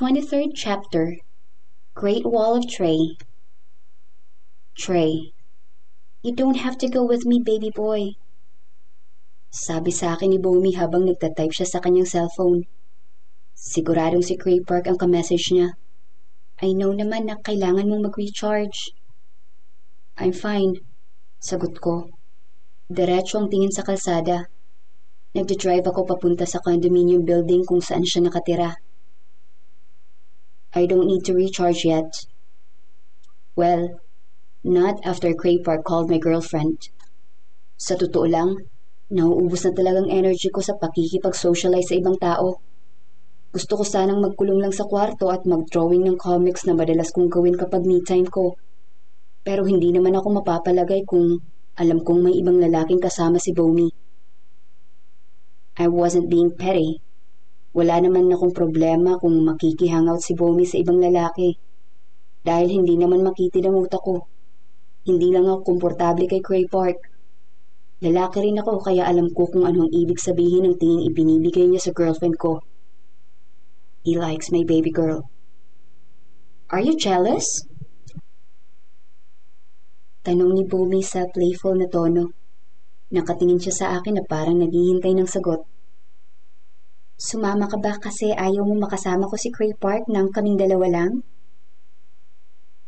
23rd chapter Great Wall of Trey. Trey, you don't have to go with me, baby boy. Sabi sa akin ni Bomi habang nagtatype siya sa kanyang cellphone. Siguradong si Cray Park ang ka-message niya. I know naman na kailangan mong mag-recharge. I'm fine. Sagot ko. Diretso ang tingin sa kalsada. Nagdadrive ako papunta sa condominium building kung saan siya nakatira. I don't need to recharge yet. Well, not after Cray Park called my girlfriend. Sa totoo lang, nauubos na talagang energy ko sa pakikipag-socialize sa ibang tao. Gusto ko sanang magkulong lang sa kwarto at mag-drawing ng comics na madalas kong gawin kapag me time ko. Pero hindi naman ako mapapalagay kung alam kong may ibang lalaking kasama si Bomi. I wasn't being petty. Wala naman akong problema kung makikihangout si Bomi sa ibang lalaki. Dahil hindi naman makitid ang utak ko. Hindi lang ako komportable kay Cray Park. Lalaki rin ako kaya alam ko kung anong ibig sabihin ng tingin ibinibigay niya sa girlfriend ko. He likes my baby girl. Are you jealous? Tanong ni Bumi sa playful na tono. Nakatingin siya sa akin na parang naghihintay ng sagot. Sumama ka ba kasi ayaw mo makasama ko si Cray Park nang kaming dalawa lang?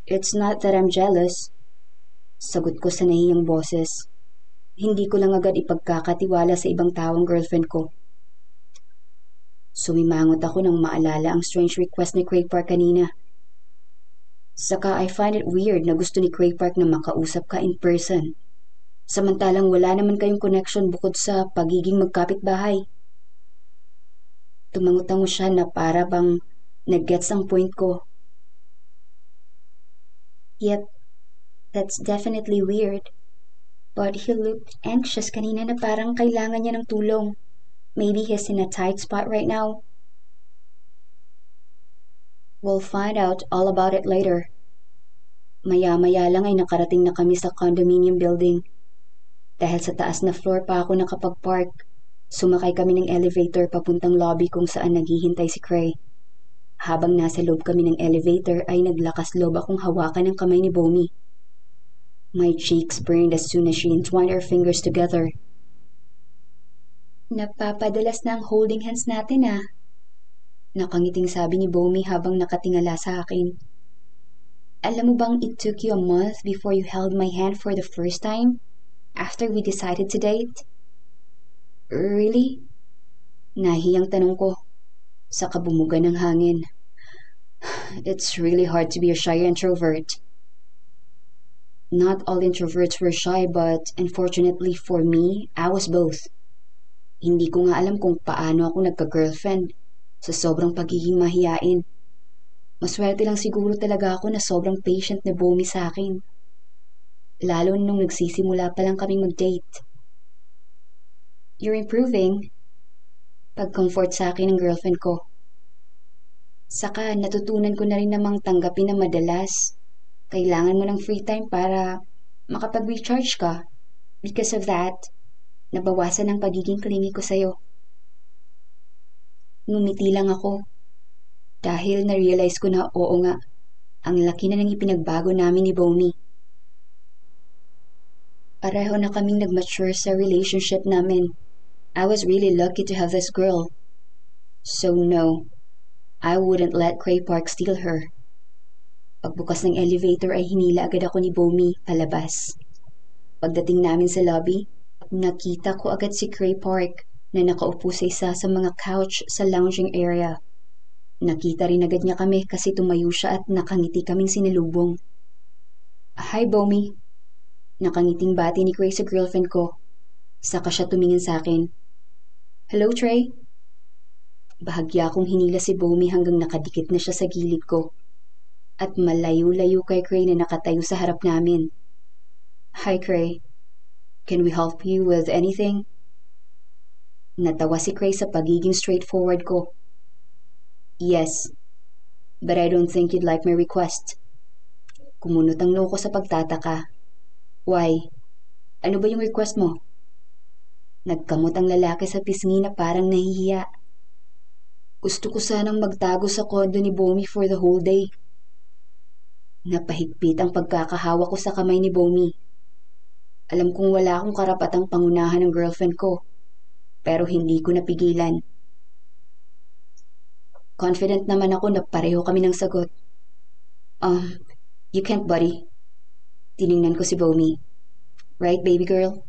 It's not that I'm jealous. Sagot ko sa nahiyang boses. Hindi ko lang agad ipagkakatiwala sa ibang taong girlfriend ko. Sumimangot ako nang maalala ang strange request ni Craig Park kanina. Saka I find it weird na gusto ni Craig Park na makausap ka in person. Samantalang wala naman kayong connection bukod sa pagiging magkapit-bahay. Tumangot-tango siya na para bang nag-gets ang point ko. Yep, that's definitely weird. But he looked anxious kanina na parang kailangan niya ng tulong. Maybe he's in a tight spot right now. We'll find out all about it later. Maya-maya lang ay nakarating na kami sa condominium building. Dahil sa taas na floor pa ako nakapag-park, sumakay kami ng elevator papuntang lobby kung saan naghihintay si Cray. Habang nasa loob kami ng elevator ay naglakas loob akong hawakan ng kamay ni Bomi. My cheeks burned as soon as she entwined her fingers together. Napapadalas na ang holding hands natin ah. Nakangiting sabi ni Bomi habang nakatingala sa akin. Alam mo bang it took you a month before you held my hand for the first time? After we decided to date? Really? Nahiyang tanong ko sa kabumugan ng hangin. It's really hard to be a shy introvert. Not all introverts were shy but unfortunately for me, I was both. Hindi ko nga alam kung paano ako nagka-girlfriend sa sobrang pagiging mahiyain. Maswerte lang siguro talaga ako na sobrang patient na Bomi sa akin. Lalo nung nagsisimula pa lang kaming mag-date. You're improving. Pag-comfort sa akin ng girlfriend ko. Saka natutunan ko na rin namang tanggapin na madalas. Kailangan mo ng free time para makapag-recharge ka. Because of that, Nabawasan ang pagiging klingi ko sa'yo. Ngumiti lang ako. Dahil na-realize ko na oo nga, ang laki na ng ipinagbago namin ni Bomi. Pareho na kaming nag-mature sa relationship namin. I was really lucky to have this girl. So no, I wouldn't let Cray Park steal her. Pagbukas ng elevator ay hinila agad ako ni Bomi palabas. Pagdating namin sa lobby, Nakita ko agad si Cray Park na nakaupo sa isa sa mga couch sa lounging area. Nakita rin agad niya kami kasi tumayo siya at nakangiti kaming sinalubong. Hi, Bomi. Nakangiting bati ni Cray sa girlfriend ko. Saka siya tumingin sa akin. Hello, Trey. Bahagya kong hinila si Bomi hanggang nakadikit na siya sa gilid ko. At malayo-layo kay Cray na nakatayo sa harap namin. Hi, Cray. Can we help you with anything? Natawa si Cray sa pagiging straightforward ko. Yes, but I don't think you'd like my request. Kumunot ang no ko sa pagtataka. Why? Ano ba yung request mo? Nagkamot ang lalaki sa pisngi na parang nahihiya. Gusto ko sanang magtago sa kondo ni Bomi for the whole day. Napahigpit ang pagkakahawa ko sa kamay ni Bomi. Alam kong wala akong karapatang pangunahan ng girlfriend ko, pero hindi ko napigilan. Confident naman ako na pareho kami ng sagot. Um, you can't buddy. Tiningnan ko si Bomi. Right, baby girl?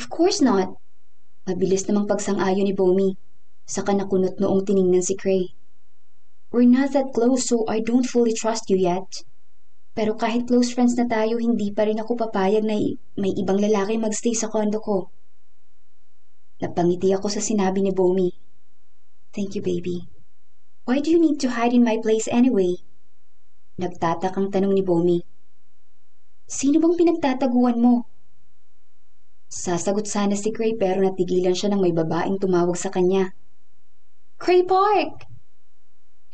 Of course not. Mabilis namang pagsang-ayon ni Bomi. Saka nakunot noong tiningnan si Cray. We're not that close so I don't fully trust you yet. Pero kahit close friends na tayo, hindi pa rin ako papayag na may ibang lalaki magstay sa kondo ko. Napangiti ako sa sinabi ni Bomi. Thank you, baby. Why do you need to hide in my place anyway? Nagtatakang tanong ni Bomi. Sino bang pinagtataguan mo? Sasagot sana si Cray pero natigilan siya ng may babaeng tumawag sa kanya. Cray Park!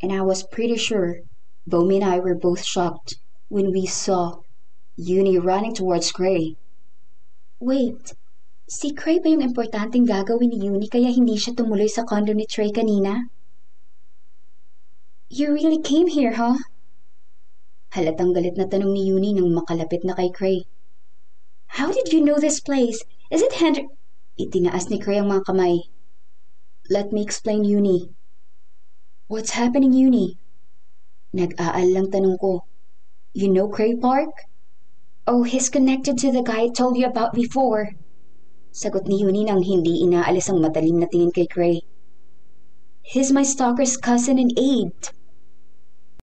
And I was pretty sure Bomi and I were both shocked when we saw Uni running towards Cray. Wait, si Cray ba yung importanteng gagawin ni Uni kaya hindi siya tumuloy sa condo ni Trey kanina? You really came here, huh? Halatang galit na tanong ni Uni nang makalapit na kay Cray. Did you know this place? Is it Henry... Itinaas ni Cray ang mga kamay. Let me explain, Uni. What's happening, Uni? Nag-aal lang tanong ko. You know Cray Park? Oh, he's connected to the guy I told you about before. Sagot ni Uni nang hindi inaalis ang matalim na tingin kay Cray. He's my stalker's cousin and aide.